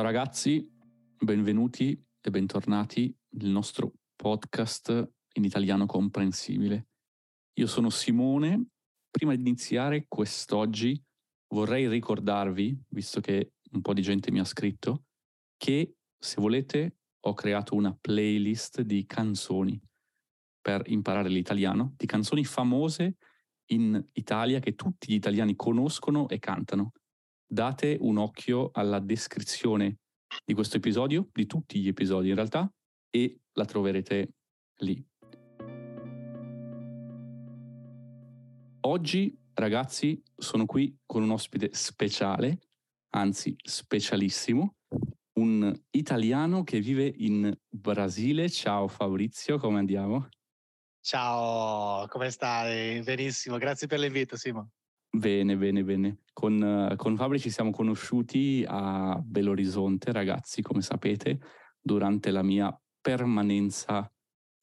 Ciao ragazzi, benvenuti e bentornati nel nostro podcast in italiano comprensibile. Io sono Simone. Prima di iniziare quest'oggi vorrei ricordarvi, visto che un po' di gente mi ha scritto, che se volete ho creato una playlist di canzoni per imparare l'italiano, di canzoni famose in Italia che tutti gli italiani conoscono e cantano date un occhio alla descrizione di questo episodio, di tutti gli episodi in realtà, e la troverete lì. Oggi, ragazzi, sono qui con un ospite speciale, anzi specialissimo, un italiano che vive in Brasile. Ciao Fabrizio, come andiamo? Ciao, come stai? Benissimo, grazie per l'invito, Simo. Bene, bene, bene. Con, con Fabri ci siamo conosciuti a Belo Horizonte, ragazzi, come sapete, durante la mia permanenza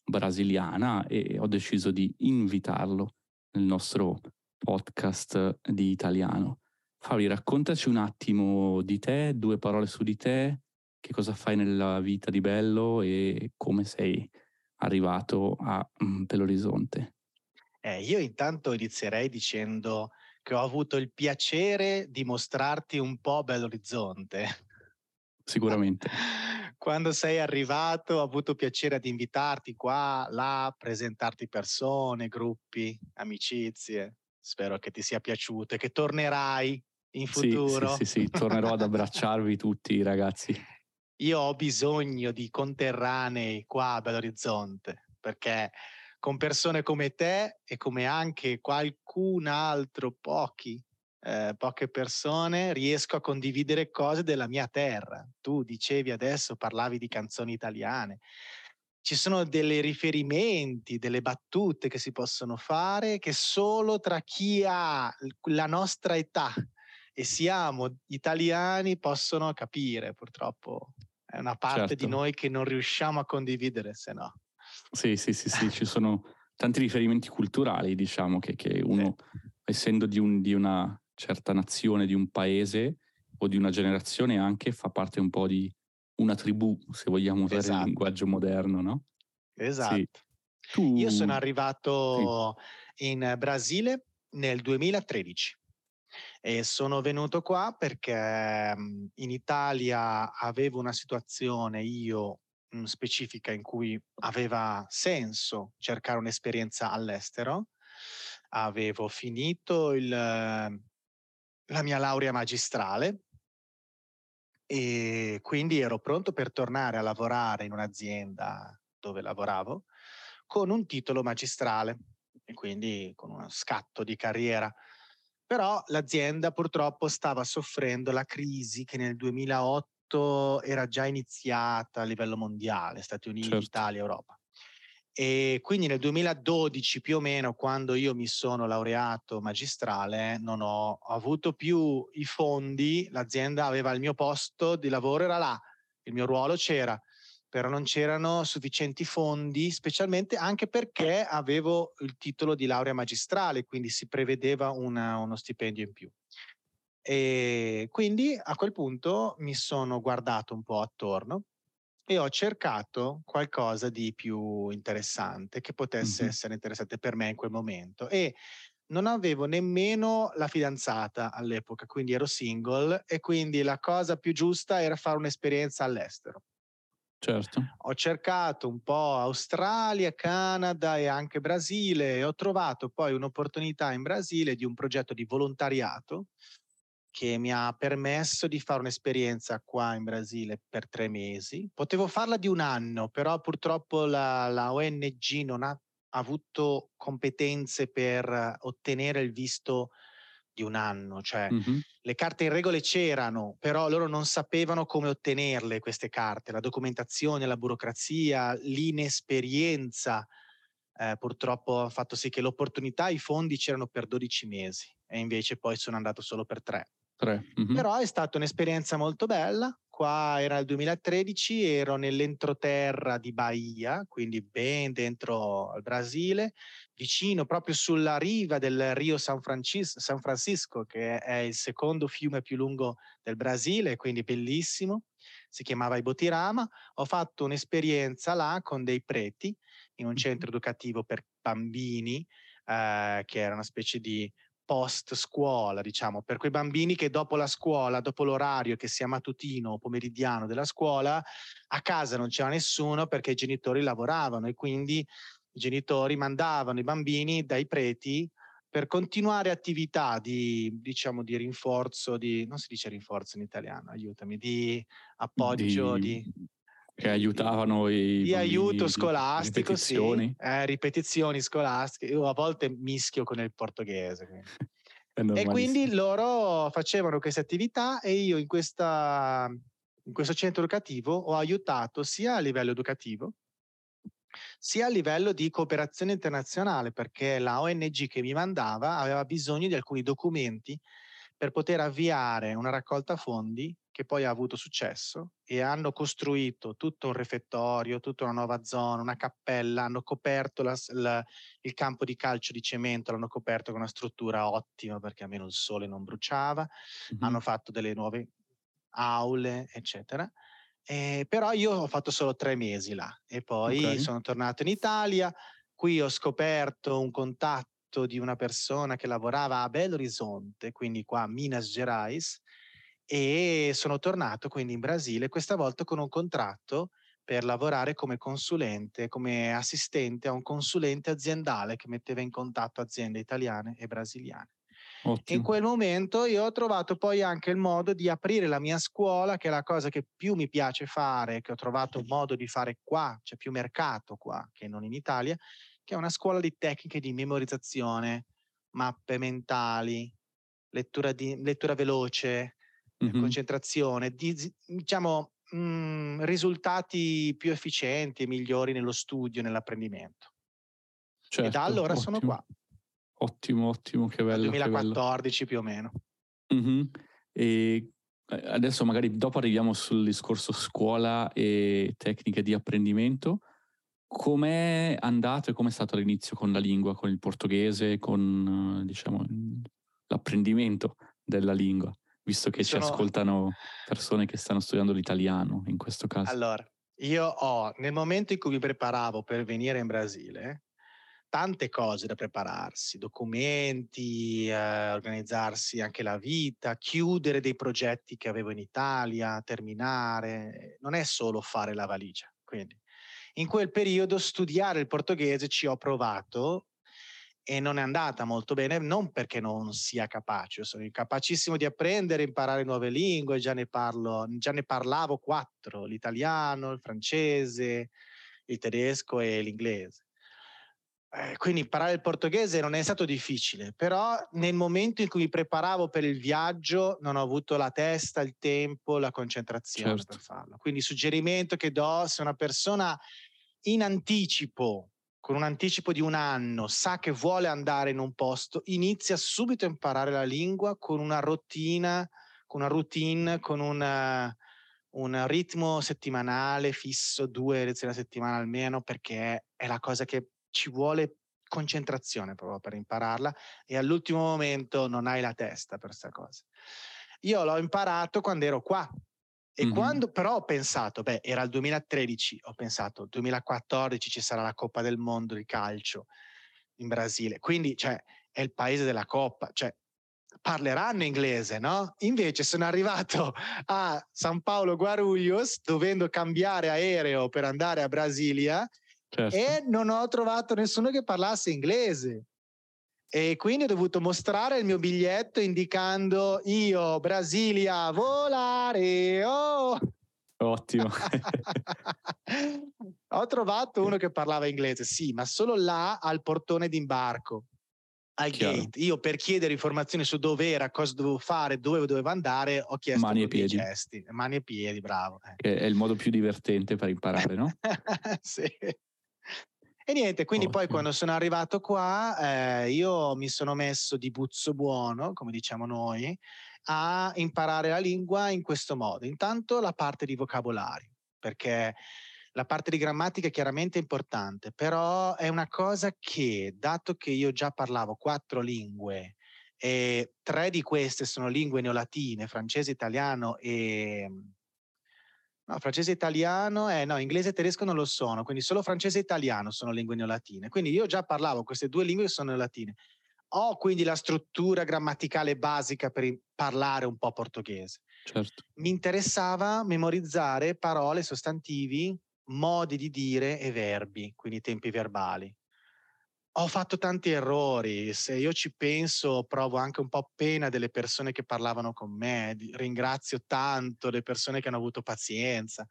brasiliana e ho deciso di invitarlo nel nostro podcast di italiano. Fabri, raccontaci un attimo di te, due parole su di te, che cosa fai nella vita di Bello e come sei arrivato a mm, Belo Horizonte. Eh, io intanto inizierei dicendo che ho avuto il piacere di mostrarti un po' Bell'Orizzonte. Sicuramente. Quando sei arrivato ho avuto piacere di invitarti qua, là, presentarti persone, gruppi, amicizie. Spero che ti sia piaciuto e che tornerai in futuro. Sì, sì, sì, sì. tornerò ad abbracciarvi tutti ragazzi. Io ho bisogno di conterranei qua a Bell'Orizzonte perché con persone come te e come anche qualcun altro, pochi, eh, poche persone, riesco a condividere cose della mia terra. Tu dicevi adesso, parlavi di canzoni italiane. Ci sono dei riferimenti, delle battute che si possono fare che solo tra chi ha la nostra età e siamo italiani possono capire. Purtroppo è una parte certo. di noi che non riusciamo a condividere, se no. Sì, sì, sì, sì, ci sono tanti riferimenti culturali, diciamo, che, che uno, sì. essendo di, un, di, una certa nazione, di un paese o di una generazione, anche fa parte un po' di una tribù, se vogliamo usare esatto. il linguaggio moderno, no? Esatto. Sì. Tu... Io sono arrivato sì. in Brasile nel 2013 e sono venuto qua perché in Italia avevo una situazione io mh, specifica in cui aveva senso cercare un'esperienza all'estero. Avevo finito il, la mia laurea magistrale e quindi ero pronto per tornare a lavorare in un'azienda dove lavoravo con un titolo magistrale e quindi con uno scatto di carriera. Però l'azienda purtroppo stava soffrendo la crisi che nel 2008 era già iniziata a livello mondiale, Stati Uniti, certo. Italia, Europa. E quindi nel 2012 più o meno, quando io mi sono laureato magistrale, non ho avuto più i fondi, l'azienda aveva il mio posto di lavoro, era là, il mio ruolo c'era, però non c'erano sufficienti fondi, specialmente anche perché avevo il titolo di laurea magistrale, quindi si prevedeva una, uno stipendio in più. E quindi a quel punto mi sono guardato un po' attorno e ho cercato qualcosa di più interessante che potesse mm-hmm. essere interessante per me in quel momento. E non avevo nemmeno la fidanzata all'epoca, quindi ero single e quindi la cosa più giusta era fare un'esperienza all'estero. Certo. Ho cercato un po' Australia, Canada e anche Brasile e ho trovato poi un'opportunità in Brasile di un progetto di volontariato che mi ha permesso di fare un'esperienza qua in Brasile per tre mesi. Potevo farla di un anno, però purtroppo la, la ONG non ha avuto competenze per ottenere il visto di un anno, cioè mm-hmm. le carte in regole c'erano, però loro non sapevano come ottenerle queste carte, la documentazione, la burocrazia, l'inesperienza. Eh, purtroppo ha fatto sì che l'opportunità, i fondi c'erano per 12 mesi e invece poi sono andato solo per tre. Mm-hmm. Però è stata un'esperienza molto bella qua era il 2013, ero nell'entroterra di Bahia, quindi ben dentro al Brasile, vicino proprio sulla riva del Rio San, Francis- San Francisco, che è il secondo fiume più lungo del Brasile, quindi bellissimo. Si chiamava Ibotirama. Ho fatto un'esperienza là con dei preti in un centro educativo per bambini, eh, che era una specie di post scuola, diciamo, per quei bambini che dopo la scuola, dopo l'orario che sia mattutino o pomeridiano della scuola, a casa non c'era nessuno perché i genitori lavoravano e quindi i genitori mandavano i bambini dai preti per continuare attività di, diciamo, di rinforzo, di, non si dice rinforzo in italiano, aiutami, di appoggio, di, di che aiutavano i di aiuto scolastico, ripetizioni. Sì, eh, ripetizioni scolastiche. Io a volte mischio con il portoghese. e quindi loro facevano queste attività e io in, questa, in questo centro educativo ho aiutato sia a livello educativo sia a livello di cooperazione internazionale perché la ONG che mi mandava aveva bisogno di alcuni documenti per poter avviare una raccolta fondi che poi ha avuto successo e hanno costruito tutto un refettorio, tutta una nuova zona, una cappella, hanno coperto la, la, il campo di calcio di cemento, l'hanno coperto con una struttura ottima perché almeno il sole non bruciava, mm-hmm. hanno fatto delle nuove aule, eccetera. Eh, però io ho fatto solo tre mesi là e poi okay. sono tornato in Italia. Qui ho scoperto un contatto di una persona che lavorava a Belo Horizonte, quindi qua a Minas Gerais, e sono tornato quindi in Brasile, questa volta con un contratto per lavorare come consulente, come assistente a un consulente aziendale che metteva in contatto aziende italiane e brasiliane. Ottimo. In quel momento io ho trovato poi anche il modo di aprire la mia scuola, che è la cosa che più mi piace fare, che ho trovato un modo di fare qua, c'è più mercato qua che non in Italia, che è una scuola di tecniche di memorizzazione, mappe mentali, lettura, di, lettura veloce, mm-hmm. concentrazione, di, diciamo mh, mhmm, risultati più efficienti e migliori nello studio, nell'apprendimento. Certo, e da certo, allora ottimo. sono qua. Ottimo, ottimo, che bello. Dal 2014 più o meno. Mm-hmm. E adesso magari dopo arriviamo sul discorso scuola e tecniche di apprendimento. Com'è andato e com'è stato l'inizio con la lingua, con il portoghese, con diciamo, l'apprendimento della lingua? Visto che Sono... ci ascoltano persone che stanno studiando l'italiano in questo caso? Allora, io ho, nel momento in cui mi preparavo per venire in Brasile, tante cose da prepararsi, documenti, eh, organizzarsi anche la vita, chiudere dei progetti che avevo in Italia, terminare, non è solo fare la valigia. Quindi in quel periodo studiare il portoghese ci ho provato e non è andata molto bene, non perché non sia capace, sono incapacissimo di apprendere, imparare nuove lingue, già ne, parlo, già ne parlavo quattro, l'italiano, il francese, il tedesco e l'inglese. Eh, quindi imparare il portoghese non è stato difficile, però nel momento in cui mi preparavo per il viaggio non ho avuto la testa, il tempo, la concentrazione certo. per farlo. Quindi suggerimento che do se una persona in anticipo con un anticipo di un anno sa che vuole andare in un posto, inizia subito a imparare la lingua con una routine, con una routine, con una, un ritmo settimanale fisso, due lezioni a settimana almeno, perché è la cosa che ci vuole concentrazione proprio per impararla e all'ultimo momento non hai la testa per questa cosa. Io l'ho imparato quando ero qua, e mm-hmm. quando però ho pensato, beh, era il 2013, ho pensato, 2014 ci sarà la Coppa del Mondo di calcio in Brasile, quindi cioè, è il paese della Coppa, cioè parleranno inglese, no? Invece sono arrivato a San Paolo Guarulhos dovendo cambiare aereo per andare a Brasilia certo. e non ho trovato nessuno che parlasse inglese. E quindi ho dovuto mostrare il mio biglietto indicando io, Brasilia, volare. Oh! Ottimo. ho trovato uno che parlava inglese, sì, ma solo là al portone d'imbarco, al Chiaro. gate. Io per chiedere informazioni su dove era, cosa dovevo fare, dove dovevo andare, ho chiesto mani e piedi. gesti. Mani e piedi, bravo. Eh. Che è il modo più divertente per imparare, no? sì. E niente, quindi Ottimo. poi quando sono arrivato qua, eh, io mi sono messo di buzzo buono, come diciamo noi, a imparare la lingua in questo modo. Intanto la parte di vocabolario, perché la parte di grammatica è chiaramente importante, però è una cosa che, dato che io già parlavo quattro lingue e tre di queste sono lingue neolatine, francese, italiano e... No, francese e italiano, eh, no, inglese e tedesco non lo sono, quindi solo francese e italiano sono lingue neolatine. Quindi io già parlavo queste due lingue che sono neolatine. Ho quindi la struttura grammaticale basica per parlare un po' portoghese. Certo. Mi interessava memorizzare parole, sostantivi, modi di dire e verbi, quindi tempi verbali ho fatto tanti errori, se io ci penso provo anche un po' pena delle persone che parlavano con me, ringrazio tanto le persone che hanno avuto pazienza,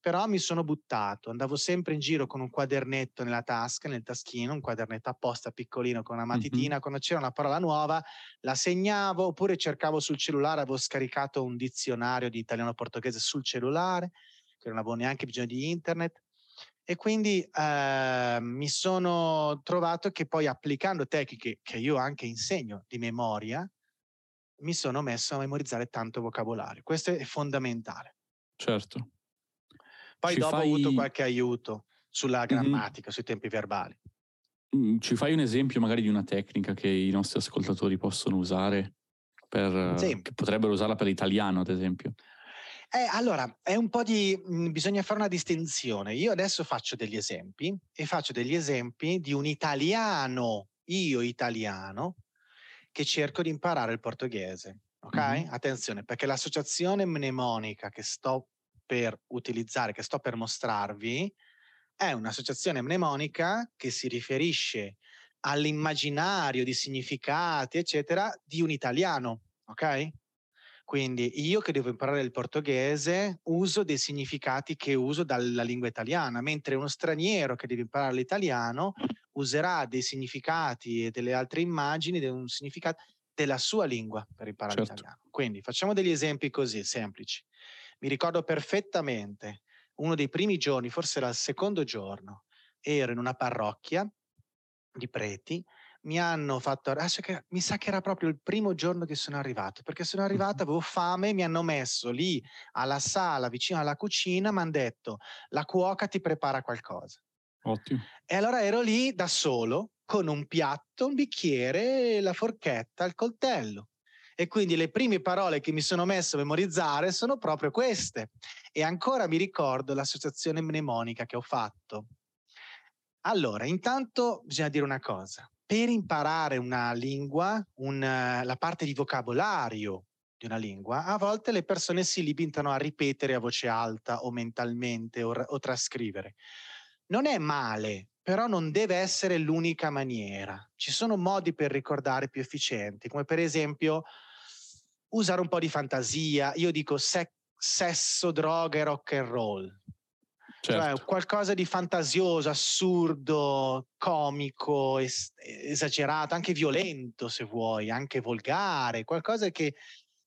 però mi sono buttato, andavo sempre in giro con un quadernetto nella tasca, nel taschino, un quadernetto apposta piccolino con una matitina, mm-hmm. quando c'era una parola nuova la segnavo oppure cercavo sul cellulare, avevo scaricato un dizionario di italiano-portoghese sul cellulare, che non avevo neanche bisogno di internet e quindi eh, mi sono trovato che poi applicando tecniche che io anche insegno di memoria, mi sono messo a memorizzare tanto vocabolario. Questo è fondamentale. Certo. Poi Ci dopo fai... ho avuto qualche aiuto sulla grammatica, mm-hmm. sui tempi verbali. Mm, ci fai un esempio magari di una tecnica che i nostri ascoltatori possono usare per, che potrebbero usarla per l'italiano, ad esempio? Eh, allora, è un po' di... Mh, mhmm, bisogna fare una distinzione. Io adesso faccio degli esempi e faccio degli esempi di un italiano, io italiano, che cerco di imparare il portoghese. Ok? Mm-hmm. Attenzione, perché l'associazione mnemonica che sto per utilizzare, che sto per mostrarvi, è un'associazione mnemonica che si riferisce all'immaginario di significati, eccetera, di un italiano. Ok? Quindi io che devo imparare il portoghese uso dei significati che uso dalla lingua italiana, mentre uno straniero che deve imparare l'italiano userà dei significati e delle altre immagini, di un significato della sua lingua per imparare certo. l'italiano. Quindi facciamo degli esempi così semplici. Mi ricordo perfettamente uno dei primi giorni, forse era il secondo giorno, ero in una parrocchia di preti mi hanno fatto, mi sa che era proprio il primo giorno che sono arrivato, perché sono arrivato, avevo fame, mi hanno messo lì alla sala vicino alla cucina, mi hanno detto la cuoca ti prepara qualcosa. Ottimo. E allora ero lì da solo con un piatto, un bicchiere, la forchetta, il coltello. E quindi le prime parole che mi sono messo a memorizzare sono proprio queste. E ancora mi ricordo l'associazione mnemonica che ho fatto. Allora, intanto bisogna dire una cosa per imparare una lingua, un, la parte di vocabolario di una lingua, a volte le persone si limitano a ripetere a voce alta o mentalmente o, o trascrivere. Non è male, però non deve essere l'unica maniera. Ci sono modi per ricordare più efficienti, come per esempio usare un po' di fantasia. Io dico se- sesso, droga e rock and roll. Cioè, certo. Cioè qualcosa di fantasioso, assurdo, comico, es- esagerato, anche violento se vuoi, anche volgare, qualcosa che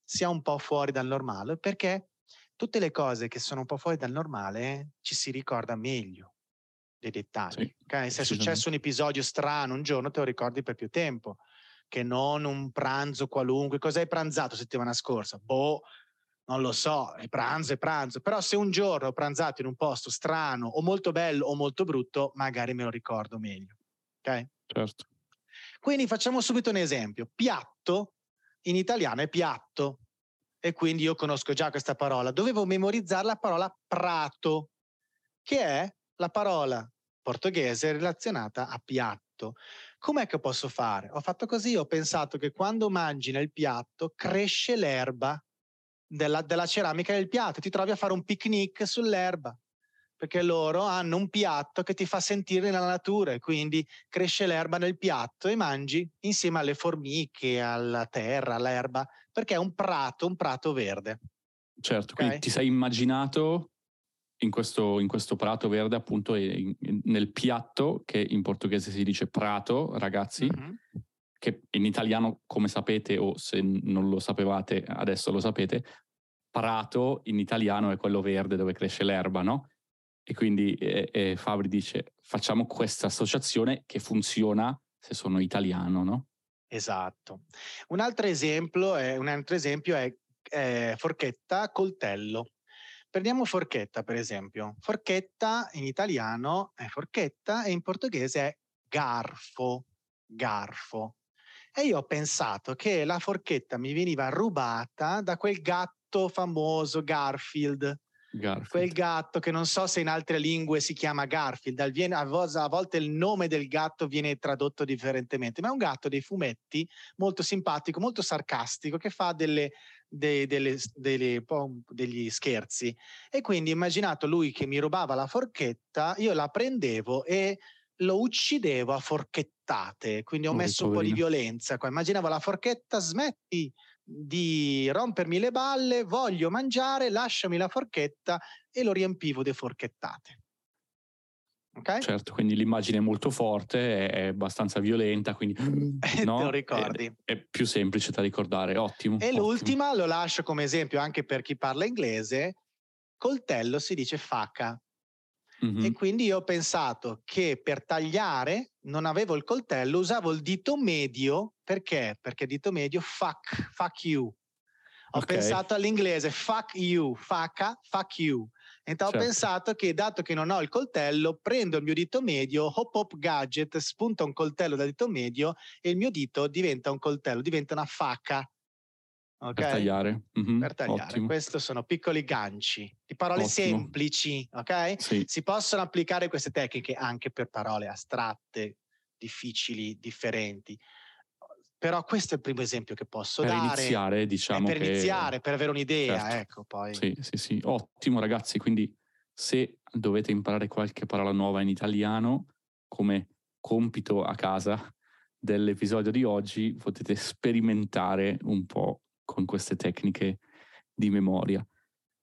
sia un po' fuori dal normale, perché tutte le cose che sono un po' fuori dal normale ci si ricorda meglio dei dettagli. Sì, okay? Se è successo un episodio strano un giorno te lo ricordi per più tempo che non un pranzo qualunque. Cosa hai pranzato settimana scorsa? Boh, non lo so, è pranzo, è pranzo, però se un giorno ho pranzato in un posto strano o molto bello o molto brutto, magari me lo ricordo meglio. Ok? Certo. Quindi facciamo subito un esempio. Piatto in italiano è piatto e quindi io conosco già questa parola. Dovevo memorizzare la parola prato, che è la parola portoghese relazionata a piatto. Com'è che posso fare? Ho fatto così, ho pensato che quando mangi nel piatto cresce l'erba della, della ceramica del piatto, ti trovi a fare un picnic sull'erba perché loro hanno un piatto che ti fa sentire nella natura e quindi cresce l'erba nel piatto e mangi insieme alle formiche, alla terra, all'erba, perché è un prato, un prato verde. Certo, okay? quindi ti sei immaginato in questo, in questo prato verde appunto in, in, nel piatto che in portoghese si dice prato, ragazzi, mm-hmm che in italiano, come sapete, o se non lo sapevate, adesso lo sapete, prato in italiano è quello verde dove cresce l'erba, no? E quindi eh, eh, Fabri dice, facciamo questa associazione che funziona se sono italiano, no? Esatto. Un altro esempio è, un altro esempio è eh, forchetta, coltello. Prendiamo forchetta, per esempio. Forchetta in italiano è forchetta e in portoghese è garfo, garfo. E io ho pensato che la forchetta mi veniva rubata da quel gatto famoso Garfield. Garfield. Quel gatto che non so se in altre lingue si chiama Garfield, a volte il nome del gatto viene tradotto differentemente, ma è un gatto dei fumetti molto simpatico, molto sarcastico, che fa delle, dei, delle, delle, degli scherzi. E quindi immaginato lui che mi rubava la forchetta, io la prendevo e lo uccidevo a forchettate, quindi ho oh, messo un po' di violenza. Qua. Immaginavo la forchetta, smetti di rompermi le balle, voglio mangiare, lasciami la forchetta e lo riempivo di forchettate. Okay? Certo, quindi l'immagine è molto forte, è, abbastanza violenta, quindi no? te lo ricordi. È, è, più semplice da ricordare, ottimo. E ottimo. l'ultima lo lascio come esempio anche per chi parla inglese, coltello si dice faca. Mm-hmm. E quindi io ho pensato che per tagliare non avevo il coltello, usavo il dito medio, perché? Perché dito medio, fuck, fuck you. Ho okay. pensato all'inglese, fuck you, faca, fuck you. E certo. ho pensato che dato che non ho il coltello, prendo il mio dito medio, hop hop gadget, spunta un coltello dal dito medio e il mio dito diventa un coltello, diventa una faca Okay? Per tagliare. Mm-hmm, per tagliare. Questi sono piccoli ganci di parole Ottimo. semplici, ok? Sì. Si possono applicare queste tecniche anche per parole astratte, difficili, differenti. Però questo è il primo esempio che posso per dare. Iniziare, diciamo per che... iniziare, per avere un'idea, certo. ecco poi. Sì, sì, sì. Ottimo ragazzi, quindi se dovete imparare qualche parola nuova in italiano, come compito a casa dell'episodio di oggi, potete sperimentare un po' con queste tecniche di memoria.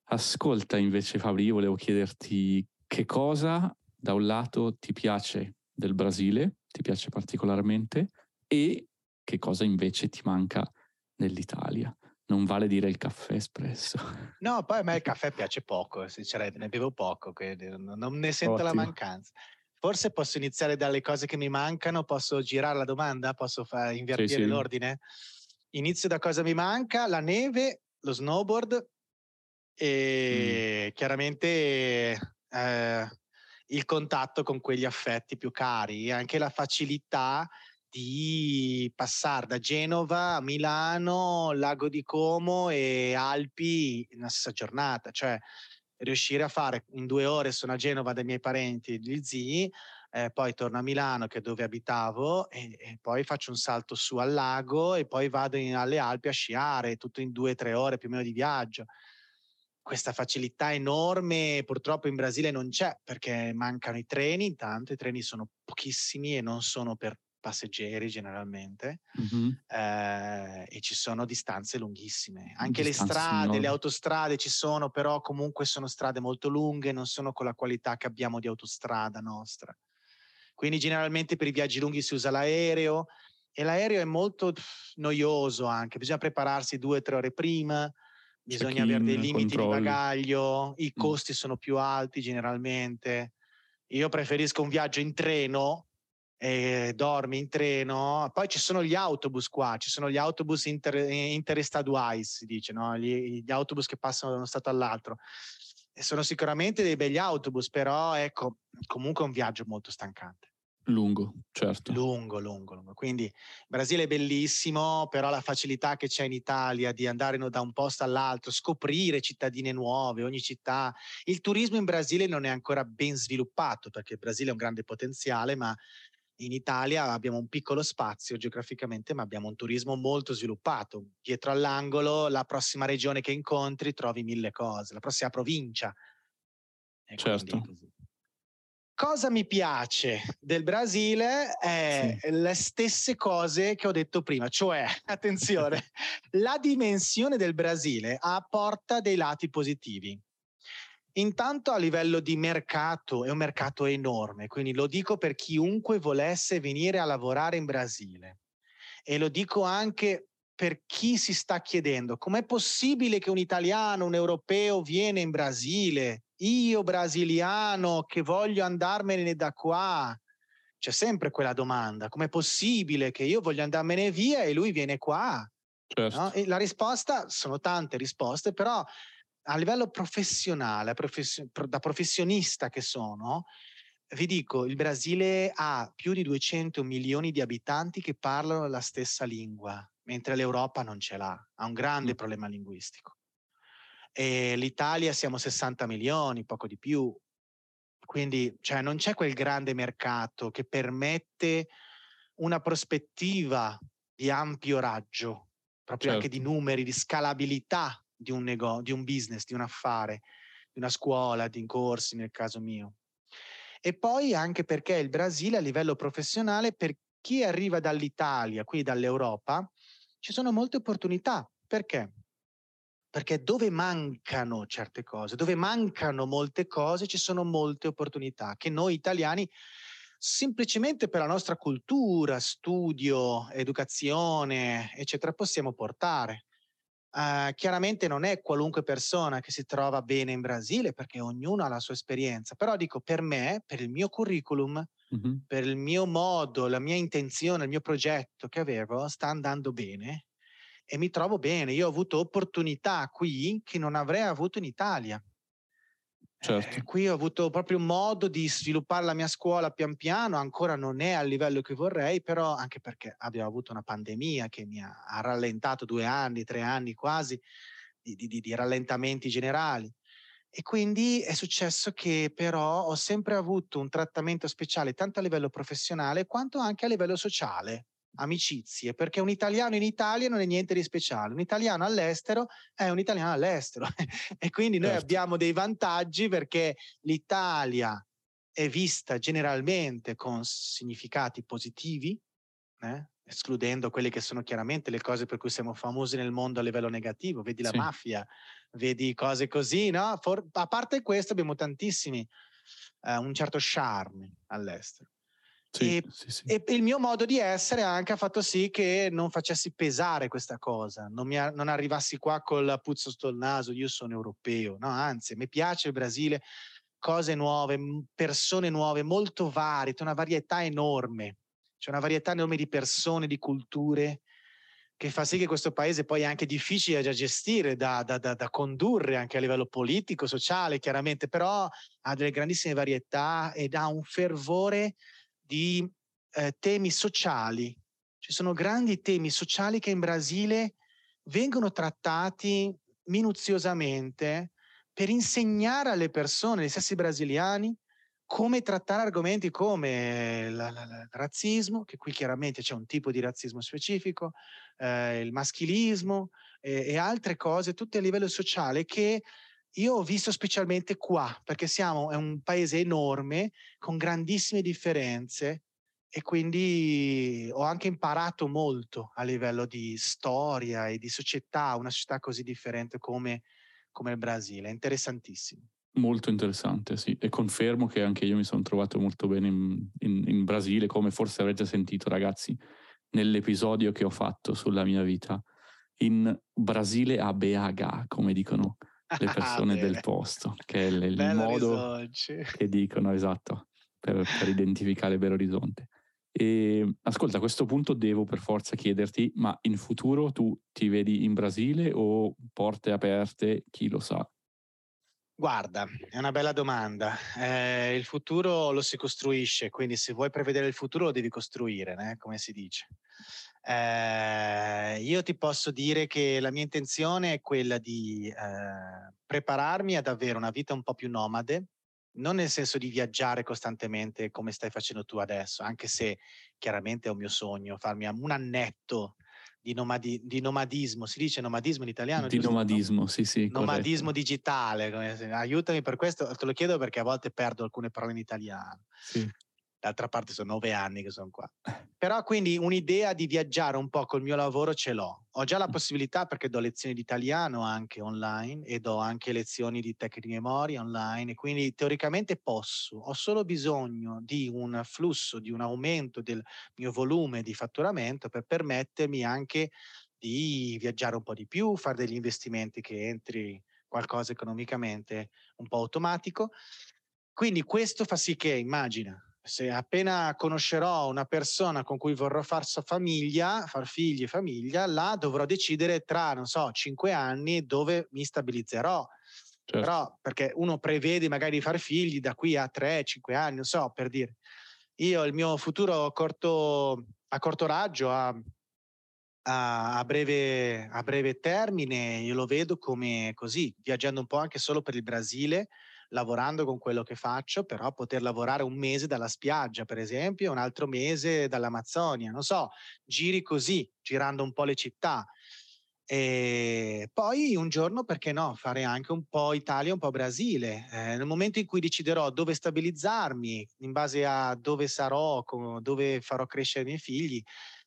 Ascolta invece Fabri, io volevo chiederti che cosa da un lato ti piace del Brasile, ti piace particolarmente, e che cosa invece ti manca nell'Italia. Non vale dire il caffè espresso. No, poi a me il caffè piace poco, sinceramente, ne bevo poco, quindi non ne sento Ottimo. la mancanza. Forse posso iniziare dalle cose che mi mancano, posso girare la domanda, posso far invertire sì, sì. l'ordine? Inizio da cosa mi manca? La neve, lo snowboard e mm. chiaramente eh, il contatto con quegli affetti più cari, anche la facilità di passare da Genova a Milano, Lago di Como e Alpi in una stessa giornata, cioè riuscire a fare in due ore sono a Genova dai miei parenti e gli zii, eh, poi torno a Milano che è dove abitavo e, e, poi faccio un salto su al lago e poi vado in, alle Alpi a sciare, tutto in due o tre ore più o meno di viaggio. Questa facilità enorme purtroppo in Brasile non c'è perché mancano i treni, intanto i treni sono pochissimi e non sono per passeggeri generalmente mm-hmm. eh, e ci sono distanze lunghissime. Anche distanze le strade, enormi. le autostrade ci sono, però comunque sono strade molto lunghe, non sono con la qualità che abbiamo di autostrada nostra. Quindi generalmente per i viaggi lunghi si usa l'aereo e l'aereo è molto noioso anche, bisogna prepararsi due o tre ore prima, bisogna avere dei limiti controlli. di bagaglio, i mm. costi mm. sono più alti generalmente. Io preferisco un viaggio in treno e dormi in treno. Poi ci sono gli autobus qua, ci sono gli autobus inter, interestaduais, si dice, no? gli, gli autobus che passano da uno stato all'altro sono sicuramente dei begli autobus, però ecco, comunque è un viaggio molto stancante. Lungo, certo. Lungo, lungo, lungo. Quindi il Brasile è bellissimo, però la facilità che c'è in Italia di andare da un posto all'altro, scoprire cittadine nuove, ogni città. Il turismo in Brasile non è ancora ben sviluppato perché il Brasile ha un grande potenziale, ma in Italia abbiamo un piccolo spazio geograficamente, ma abbiamo un turismo molto sviluppato. Dietro all'angolo, la prossima regione che incontri trovi mille cose, la prossima provincia. E certo. Cosa mi piace del Brasile è sì. le stesse cose che ho detto prima, cioè, attenzione, la dimensione del Brasile apporta dei lati positivi. Intanto a livello di mercato è un mercato enorme, quindi lo dico per chiunque volesse venire a lavorare in Brasile e lo dico anche per chi si sta chiedendo com'è possibile che un italiano, un europeo viene in Brasile, io brasiliano che voglio andarmene da qua. c'è sempre quella domanda, com'è possibile che io voglio andarmene via e lui viene qua? Certo. No? E la risposta, sono tante risposte, però a livello professionale, profession- da professionista che sono, vi dico, il Brasile ha più di 200 milioni di abitanti che parlano la stessa lingua, mentre l'Europa non ce l'ha, ha un grande mm. problema linguistico. E l'Italia siamo 60 milioni, poco di più. Quindi cioè, non c'è quel grande mercato che permette una prospettiva di ampio raggio, proprio certo. anche di certo. numeri, di scalabilità di un, nego- di un business, di un affare, di una scuola, di corsi nel caso mio. E poi anche perché il Brasile a livello professionale, per chi arriva dall'Italia, qui dall'Europa, ci sono molte opportunità. Perché? Perché dove mancano certe cose, dove mancano molte cose, ci sono molte opportunità che noi italiani semplicemente per la nostra cultura, studio, educazione, eccetera, possiamo portare. Uh, chiaramente non è qualunque persona che si trova bene in Brasile perché ognuno ha la sua esperienza, però dico per me, per il mio curriculum, mm-hmm. per il mio modo, la mia intenzione, il mio progetto che avevo, sta andando bene e mi trovo bene. Io ho avuto opportunità qui che non avrei avuto in Italia. Certo. Qui ho avuto proprio modo di sviluppare la mia scuola pian piano, ancora non è al livello che vorrei, però anche perché abbiamo avuto una pandemia che mi ha, ha rallentato due anni, tre anni quasi di, di, di rallentamenti generali. E quindi è successo che però ho sempre avuto un trattamento speciale tanto a livello professionale quanto anche a livello sociale amicizie, perché un italiano in Italia non è niente di speciale, un italiano all'estero è un italiano all'estero e quindi noi certo. abbiamo dei vantaggi perché l'Italia è vista generalmente con significati positivi, eh? escludendo quelle che sono chiaramente le cose per cui siamo famosi nel mondo a livello negativo, vedi la sì. mafia, vedi cose così, no? For- a parte questo abbiamo tantissimi, eh, un certo charme all'estero. Sì, e, sì, sì. e, il mio modo di essere anche ha fatto sì che non facessi pesare questa cosa, non, mi, non arrivassi qua col puzzo sto il naso, io sono europeo, no, anzi, mi piace il Brasile, cose nuove, persone nuove, molto varie, c'è una varietà enorme, c'è una varietà enorme di persone, di culture, che fa sì che questo paese poi è anche difficile da gestire, da, da, da, da, condurre anche a livello politico, sociale, chiaramente, però ha delle grandissime varietà ed ha un fervore di eh, temi sociali. Ci sono grandi temi sociali che in Brasile vengono trattati minuziosamente per insegnare alle persone, agli stessi brasiliani, come trattare argomenti come il razzismo, che qui chiaramente c'è un tipo di razzismo specifico, eh, il maschilismo eh, e altre cose, tutte a livello sociale che io ho visto specialmente qua, perché siamo, è un paese enorme, con grandissime differenze e quindi ho anche imparato molto a livello di storia e di società, una società così differente come, come il Brasile. È interessantissimo. Molto interessante, sì. E confermo che anche io mi sono trovato molto bene in, in, in Brasile, come forse avrete sentito ragazzi nell'episodio che ho fatto sulla mia vita. In Brasile a BH, come dicono le persone del posto, che è il, il modo risorge. che dicono esatto per, per identificare Belo Horizonte. E ascolta, a questo punto devo per forza chiederti, ma in futuro tu ti vedi in Brasile o porte aperte, chi lo sa? Guarda, è una bella domanda. Eh, il futuro lo si costruisce, quindi se vuoi prevedere il futuro lo devi costruire, né? come si dice. Eh, io ti posso dire che la mia intenzione è quella di eh, prepararmi ad avere una vita un po' più nomade, non nel senso di viaggiare costantemente come stai facendo tu adesso, anche se chiaramente è un mio sogno farmi un annetto di, nomadi, di nomadismo, si dice nomadismo in italiano? Di giusto? nomadismo, sì sì. Nomadismo corretto. digitale, aiutami per questo, te lo chiedo perché a volte perdo alcune parole in italiano. Sì. D'altra parte sono nove anni che sono qua. Però quindi un'idea di viaggiare un po' col mio lavoro ce l'ho. Ho già la possibilità perché do lezioni di italiano anche online e do anche lezioni di tecniche di memoria online e quindi teoricamente posso. Ho solo bisogno di un flusso, di un aumento del mio volume di fatturamento per permettermi anche di viaggiare un po' di più, fare degli investimenti che entri qualcosa economicamente un po' automatico. Quindi questo fa sì che, immagina, se appena conoscerò una persona con cui vorrò far famiglia, far figli e famiglia, là dovrò decidere tra, non so, cinque anni dove mi stabilizzerò. Certo. Però perché uno prevede magari di fare figli da qui a tre, cinque anni, non so, per dire. Io il mio futuro a corto, a corto raggio, a, a, a, breve, a breve termine, io lo vedo come così, viaggiando un po' anche solo per il Brasile, lavorando con quello che faccio, però poter lavorare un mese dalla spiaggia, per esempio, un altro mese dall'Amazzonia, non so, giri così, girando un po' le città. E poi un giorno, perché no, fare anche un po' Italia, un po' Brasile. Eh, nel momento in cui deciderò dove stabilizzarmi, in base a dove sarò, dove farò crescere i miei figli,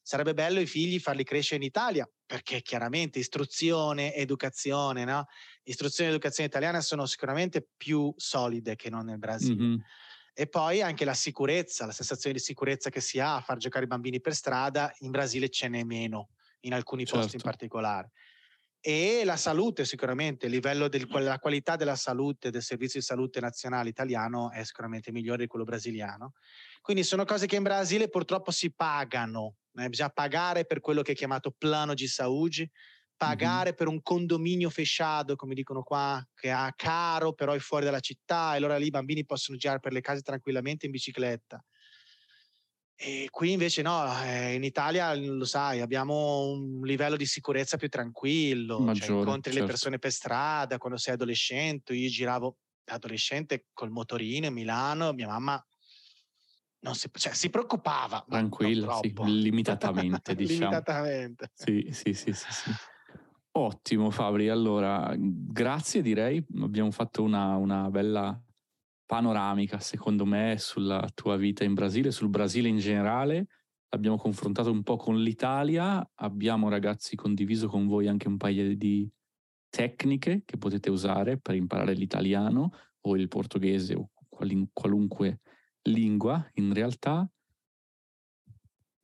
sarebbe bello i figli farli crescere in Italia, perché chiaramente istruzione, educazione, no? Istruzione e educazione italiana sono sicuramente più solide che non nel Brasile. Mm-hmm. E poi anche la sicurezza, la sensazione di sicurezza che si ha a far giocare i bambini per strada, in Brasile ce n'è meno, in alcuni certo. posti in certo. particolare. E la salute sicuramente, il livello della qualità della salute, del servizio di salute nazionale italiano è sicuramente migliore di quello brasiliano. Quindi sono cose che in Brasile purtroppo si pagano, eh, bisogna pagare per quello che è chiamato plano di saúde, pagare mm-hmm. per un condominio fesciato, come dicono qua, che ha caro però è fuori dalla città e allora lì i bambini possono girare per le case tranquillamente in bicicletta. E qui invece no, eh, in Italia lo sai, abbiamo un livello di sicurezza più tranquillo, cioè Maggiore, cioè incontri certo. le persone per strada quando sei adolescente, io giravo adolescente col motorino a Milano, mia mamma non si, cioè, si preoccupava. Tranquilla, sì, limitatamente, diciamo. limitatamente. Sì, sì, sì, sì, sì. Ottimo Fabri, allora grazie direi, abbiamo fatto una, una bella panoramica secondo me sulla tua vita in Brasile, sul Brasile in generale, abbiamo confrontato un po' con l'Italia, abbiamo ragazzi condiviso con voi anche un paio di tecniche che potete usare per imparare l'italiano o il portoghese o qualunque lingua in realtà.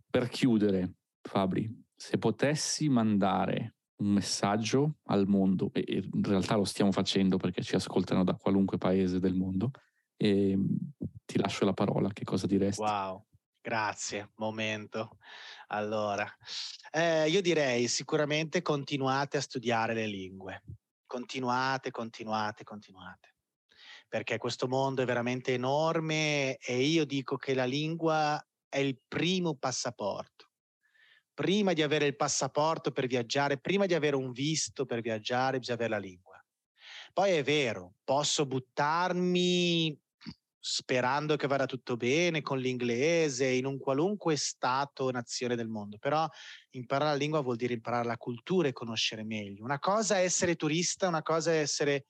Per chiudere, Fabri, se potessi mandare un messaggio al mondo, e in realtà lo stiamo facendo perché ci ascoltano da qualunque paese del mondo, e ehm, ti lascio la parola, che cosa diresti? Wow, grazie, momento. Allora, eh, io direi sicuramente continuate a studiare le lingue, continuate, continuate, continuate perché questo mondo è veramente enorme e io dico che la lingua è il primo passaporto. Prima di avere il passaporto per viaggiare, prima di avere un visto per viaggiare, bisogna avere la lingua. Poi è vero, posso buttarmi sperando che vada tutto bene con l'inglese in un qualunque stato o nazione del mondo, però imparare la lingua vuol dire imparare la cultura e conoscere meglio. Una cosa è essere turista, una cosa è essere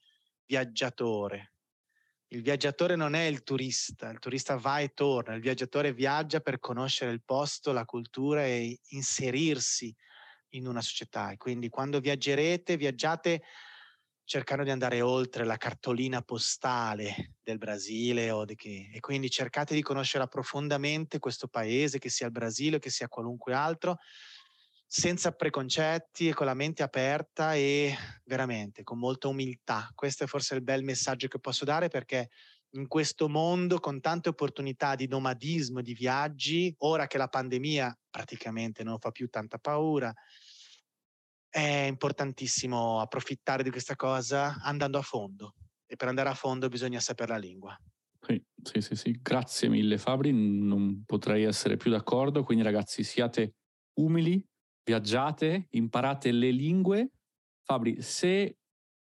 viaggiatore. Il viaggiatore non è il turista, il turista va e torna, il viaggiatore viaggia per conoscere il posto, la cultura e inserirsi in una società. E quindi quando viaggerete, viaggiate cercando di andare oltre la cartolina postale del Brasile che, e quindi cercate di conoscere profondamente questo paese, che sia il Brasile che sia qualunque altro, senza preconcetti e con la mente aperta e veramente con molta umiltà. Questo è forse il bel messaggio che posso dare perché in questo mondo con tante opportunità di nomadismo, di viaggi, ora che la pandemia praticamente non fa più tanta paura, è importantissimo approfittare di questa cosa andando a fondo e per andare a fondo bisogna sapere la lingua. Sì, sì, sì, grazie mille Fabri, non potrei essere più d'accordo, quindi ragazzi siate umili, viaggiate, imparate le lingue. Fabri, se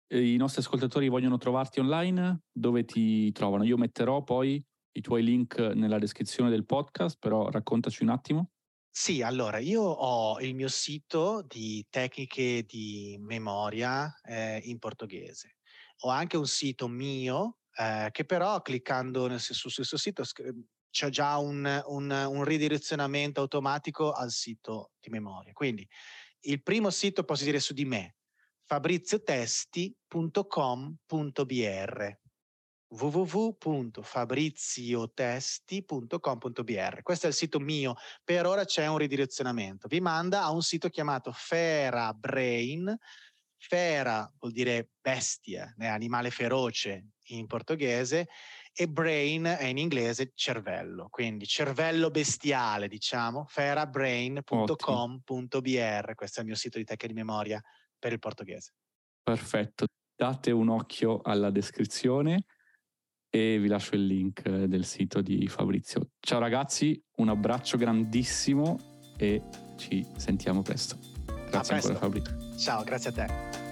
eh, i nostri ascoltatori vogliono trovarti online, dove ti trovano? Io metterò poi i tuoi link nella descrizione del podcast, però raccontaci un attimo. Sì, allora io ho il mio sito di tecniche di memoria eh, in portoghese. Ho anche un sito mio eh, che però cliccando nel, sul stesso sito c'è già un, un, un, ridirezionamento automatico al sito di memoria. Quindi il primo sito posso dire su di me, fabriziotesti.com.br www.fabriziotesti.com.br Questo è il sito mio, per ora c'è un ridirezionamento. Vi manda a un sito chiamato Fera Brain. Fera vuol dire bestia, animale feroce in portoghese, e brain è in inglese cervello, quindi cervello bestiale, diciamo, ferabrain.com.br, questo è il mio sito di tecnica di memoria per il portoghese. Perfetto, date un occhio alla descrizione e vi lascio il link del sito di Fabrizio. Ciao ragazzi, un abbraccio grandissimo e ci sentiamo presto. Grazie ancora Fabrizio. Ciao, grazie a te.